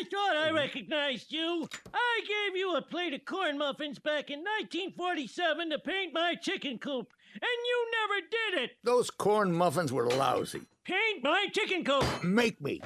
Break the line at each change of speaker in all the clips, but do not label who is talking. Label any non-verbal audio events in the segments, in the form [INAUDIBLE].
I thought I mm-hmm. recognized you. I gave you a plate of corn muffins back in 1947 to paint my chicken coop, and you never did it.
Those corn muffins were lousy.
Paint my chicken coop.
Make me.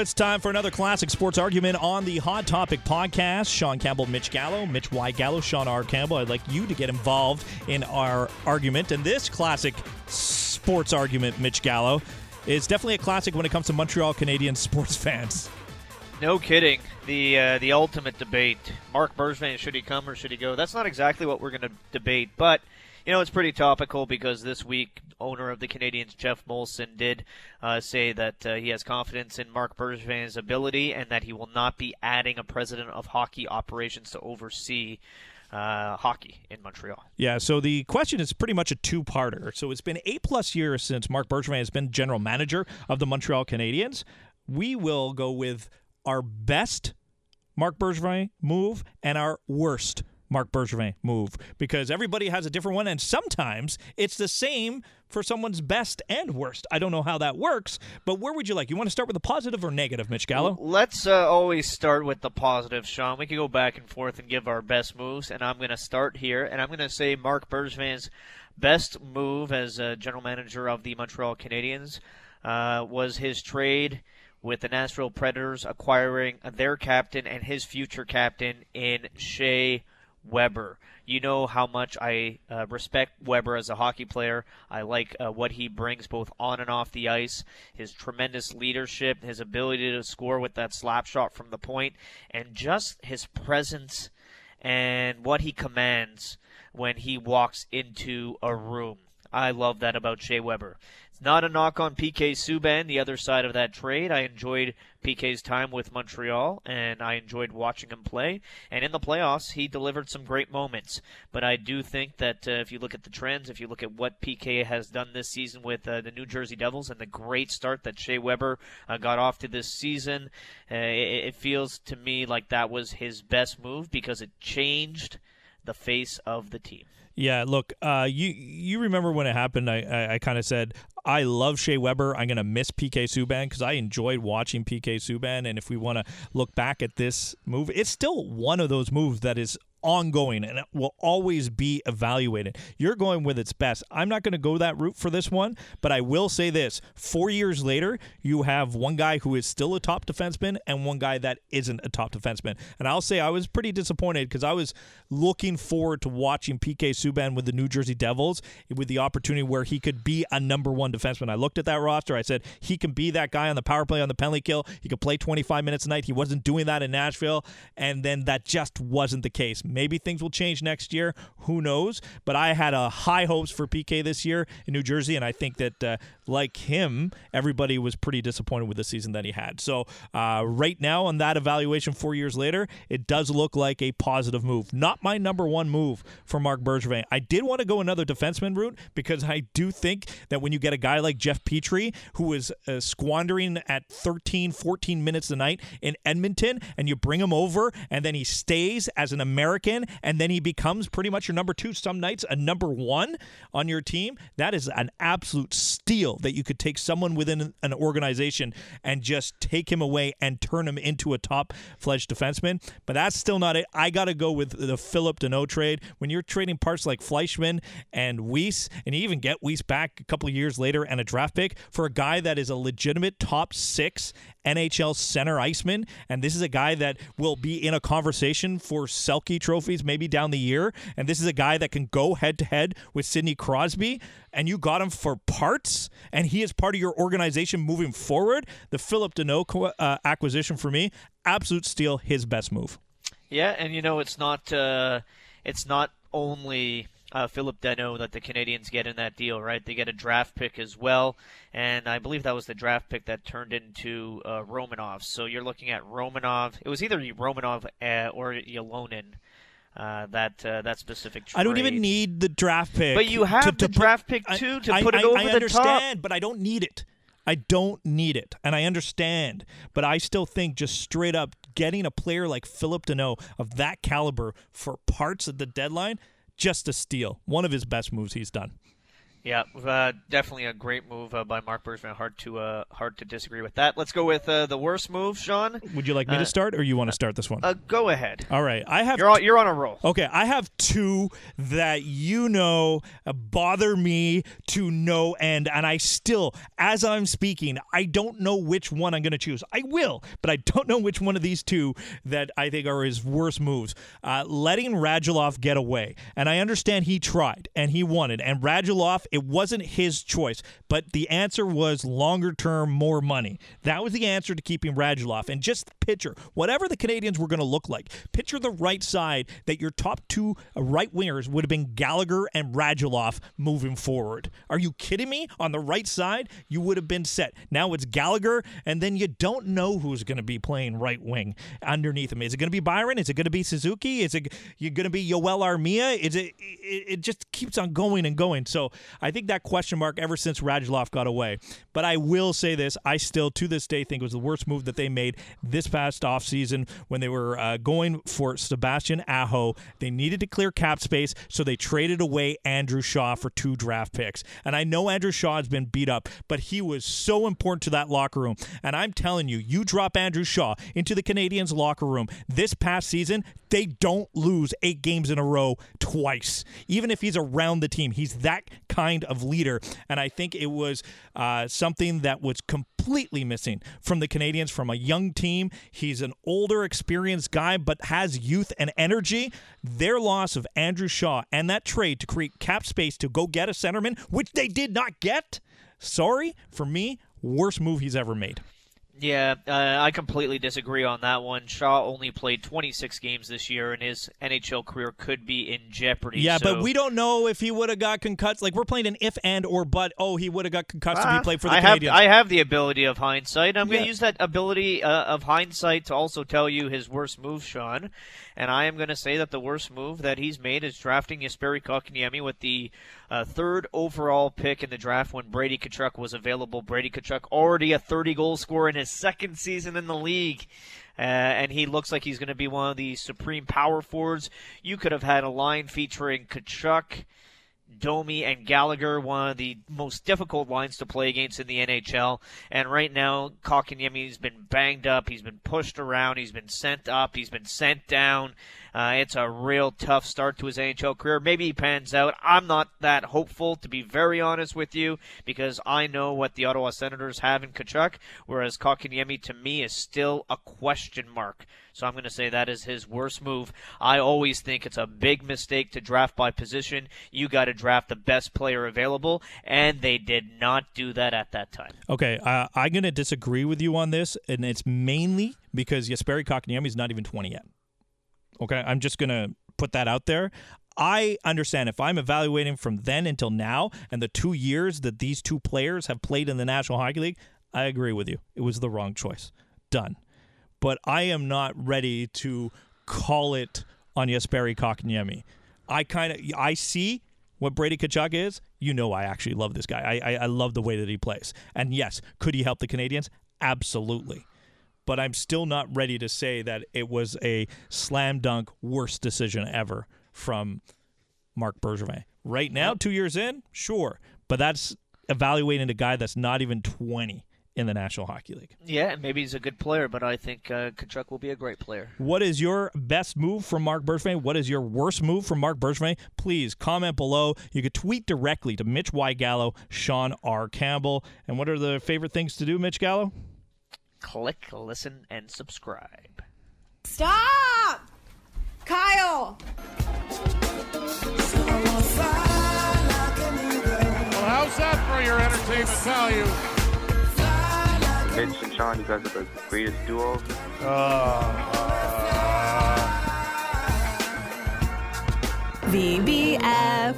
It's time for another classic sports argument on the Hot Topic podcast. Sean Campbell, Mitch Gallo, Mitch Y. Gallo, Sean R. Campbell. I'd like you to get involved in our argument. And this classic sports argument, Mitch Gallo, is definitely a classic when it comes to Montreal Canadiens [LAUGHS] sports fans.
No kidding. The uh, the ultimate debate. Marc Bergevin, should he come or should he go? That's not exactly what we're going to debate, but you know it's pretty topical because this week owner of the Canadiens Geoff Molson did uh, say that uh, he has confidence in Marc Bergevin's ability and that he will not be adding a president of hockey operations to oversee uh, hockey in Montreal.
Yeah, so the question is pretty much a two-parter. So it's been eight plus years since Marc Bergevin has been general manager of the Montreal Canadiens. We will go with our best Marc Bergevin move and our worst Marc Bergevin move because everybody has a different one, and sometimes it's the same for someone's best and worst. I don't know how that works, but where would you like? You want to start with the positive or negative, Mitch Gallo?
Let's uh, always start with the positive, Sean. We can go back and forth and give our best moves, and I'm going to start here, and I'm going to say Marc Bergevin's best move as uh, general manager of the Montreal Canadiens uh, was his trade with the Nashville Predators acquiring their captain and his future captain in Shea Weber. You know how much I uh, respect Weber as a hockey player. I like uh, what he brings both on and off the ice, his tremendous leadership, his ability to score with that slap shot from the point, and just his presence and what he commands when he walks into a room. I love that about Shea Weber. Not a knock on PK Subban, the other side of that trade. I enjoyed PK's time with Montreal, and I enjoyed watching him play. And in the playoffs, he delivered some great moments. But I do think that uh, if you look at the trends, if you look at what PK has done this season with uh, the New Jersey Devils and the great start that Shea Weber uh, got off to this season, uh, it, it feels to me like that was his best move because it changed the face of the team.
Yeah, look, uh, you you remember when it happened? I I, I kind of said I love Shea Weber. I'm gonna miss PK Subban because I enjoyed watching PK Subban. And if we want to look back at this move, it's still one of those moves that is ongoing and it will always be evaluated. You're going with its best. I'm not going to go that route for this one, but I will say this. Four years later, you have one guy who is still a top defenseman and one guy that isn't a top defenseman. And I'll say I was pretty disappointed because I was looking forward to watching PK Subban with the New Jersey Devils with the opportunity where he could be a number one defenseman. I looked at that roster. I said, he can be that guy on the power play, on the penalty kill. He could play 25 minutes a night. He wasn't doing that in Nashville. And then that just wasn't the case. Maybe things will change next year. Who knows? But I had uh, high hopes for PK this year in New Jersey, and I think that, uh, like him, everybody was pretty disappointed with the season that he had. So, uh, right now, on that evaluation, four years later, it does look like a positive move. Not my number one move for Marc Bergevin. I did want to go another defenseman route because I do think that when you get a guy like Jeff Petry, who is uh, squandering at 13, 14 minutes a night in Edmonton, and you bring him over, and then he stays as an American, and then he becomes pretty much your number two, some nights a number one on your team, that is an absolute steal that you could take someone within an organization and just take him away and turn him into a top fledged defenseman. But that's still not it. I got to go with the Phillip Danault trade. When you're trading parts like Fleischmann and Weiss, and you even get Weiss back a couple years later and a draft pick for a guy that is a legitimate top six NHL center iceman, and this is a guy that will be in a conversation for Selke trophies maybe down the year, and this is a guy that can go head to head with Sidney Crosby, and you got him for parts, and he is part of your organization moving forward. The Phillip Danault co- uh, acquisition for me, absolute steal, his best move.
Yeah, and you know it's not uh, it's not only uh, Phillip Danault that the Canadiens get in that deal, right? They get a draft pick as well, and I believe that was the draft pick that turned into uh, Romanov. So you're looking at Romanov. It was either Romanov uh, or Yolonin. uh, that uh, that specific trade.
I don't even need the draft pick.
But you have
to-
the
to put-
draft pick,
I-
too, to
I-
put it
I-
over
I
the
understand,
top.
but I don't need it. I don't need it, and I understand. But I still think just straight up getting a player like Phillip Danault of that caliber for parts of the deadline, just a steal. One of his best moves he's done.
Yeah, uh, definitely a great move uh, by Marc Bergevin. Hard to uh, hard to disagree with that. Let's go with uh, the worst move, Sean.
Would you like me
Uh,
to start, or you want to start this one?
Uh, go ahead.
All right, I have
You're on, you're on a roll.
Okay, I have two that you know uh, bother me to no end, and I still, as I'm speaking, I don't know which one I'm going to choose. I will, but I don't know which one of these two that I think are his worst moves. Uh, letting Radulov get away, and I understand he tried and he wanted, and Radulov, it wasn't his choice, but the answer was longer term, more money. That was the answer to keeping Radulov, and just picture whatever the Canadiens were going to look like. Picture the right side that your top two right wingers would have been Gallagher and Radulov moving forward. Are you kidding me? On the right side, you would have been set. Now it's Gallagher, and then you don't know who's going to be playing right wing underneath him. Is it going to be Byron? Is it going to be Suzuki? Is it going to be Yoel Armia? Is it, it? It just keeps on going and going. So I think that question mark ever since Radulov got away. But I will say this: I still, to this day, think it was the worst move that they made this past offseason when they were uh, going for Sebastian Aho. They needed to clear cap space, so they traded away Andrew Shaw for two draft picks. And I know Andrew Shaw has been beat up, but he was so important to that locker room. And I'm telling you, you drop Andrew Shaw into the Canadiens' locker room this past season, they don't lose eight games in a row twice. Even if he's around the team, he's that kind of leader. And I think it was uh, something that was completely missing from the Canadiens from a young team. He's an older, experienced guy, but has youth and energy. Their loss of Andrew Shaw and that trade to create cap space to go get a centerman, which they did not get. Sorry, for me, worst move he's ever made.
Yeah, uh, I completely disagree on that one. Shaw only played 26 games this year, and his NHL career could be in jeopardy.
Yeah,
so-
but we don't know if he would have got concussed. Like we're playing an if and or but. Oh, he would have got concussed if he
Ah,
played for the
I
Canadiens.
Have, I have the ability of hindsight. I'm going to use that ability uh, of hindsight to also tell you his worst move, Sean. And I am going to say that the worst move that he's made is drafting Jesperi Kotkaniemi with the uh, third overall pick in the draft when Brady Tkachuk was available. Brady Tkachuk already a 30 goal scorer in his second season in the league. Uh, and he looks like he's going to be one of the supreme power forwards. You could have had a line featuring Tkachuk, Domi and Gallagher, one of the most difficult lines to play against in the NHL. And right now, Kotkaniemi's been banged up. He's been pushed around. He's been sent up. He's been sent down. Uh, it's a real tough start to his NHL career. Maybe he pans out. I'm not that hopeful, to be very honest with you, because I know what the Ottawa Senators have in Tkachuk, whereas Kotkaniemi, to me, is still a question mark. So I'm going to say that is his worst move. I always think it's a big mistake to draft by position. You got to draft the best player available, and they did not do that at that time.
Okay, uh, I'm going to disagree with you on this, and it's mainly because Jesperi Kotkaniemi is not even 20 yet. Okay, I'm just to put that out there. I understand if I'm evaluating from then until now and the two years that these two players have played in the National Hockey League, I agree with you. It was the wrong choice. Done. But I am not ready to call it on Jesperi Kotkaniemi. I kind of I see what Brady Tkachuk is. You know, I actually love this guy. I, I I love the way that he plays. And yes, could he help the Canadiens? Absolutely. But I'm still not ready to say that it was a slam dunk worst decision ever from Marc Bergevin. Right now, two years in, sure, but that's evaluating a guy that's not even 20 in the National Hockey League.
Yeah, and maybe he's a good player, but I think uh, Tkachuk will be a great player.
What is your best move from Marc Bergevin? What is your worst move from Marc Bergevin? Please comment below. You could tweet directly to Mitch Y. Gallo, Sean R. Campbell. And what are the favorite things to do, Mitch Gallo?
Click, listen, and subscribe.
Stop! Kyle!
Well, how's that for your entertainment value?
Mitch and Sean, you guys are the greatest duo.
Uh,
VBF.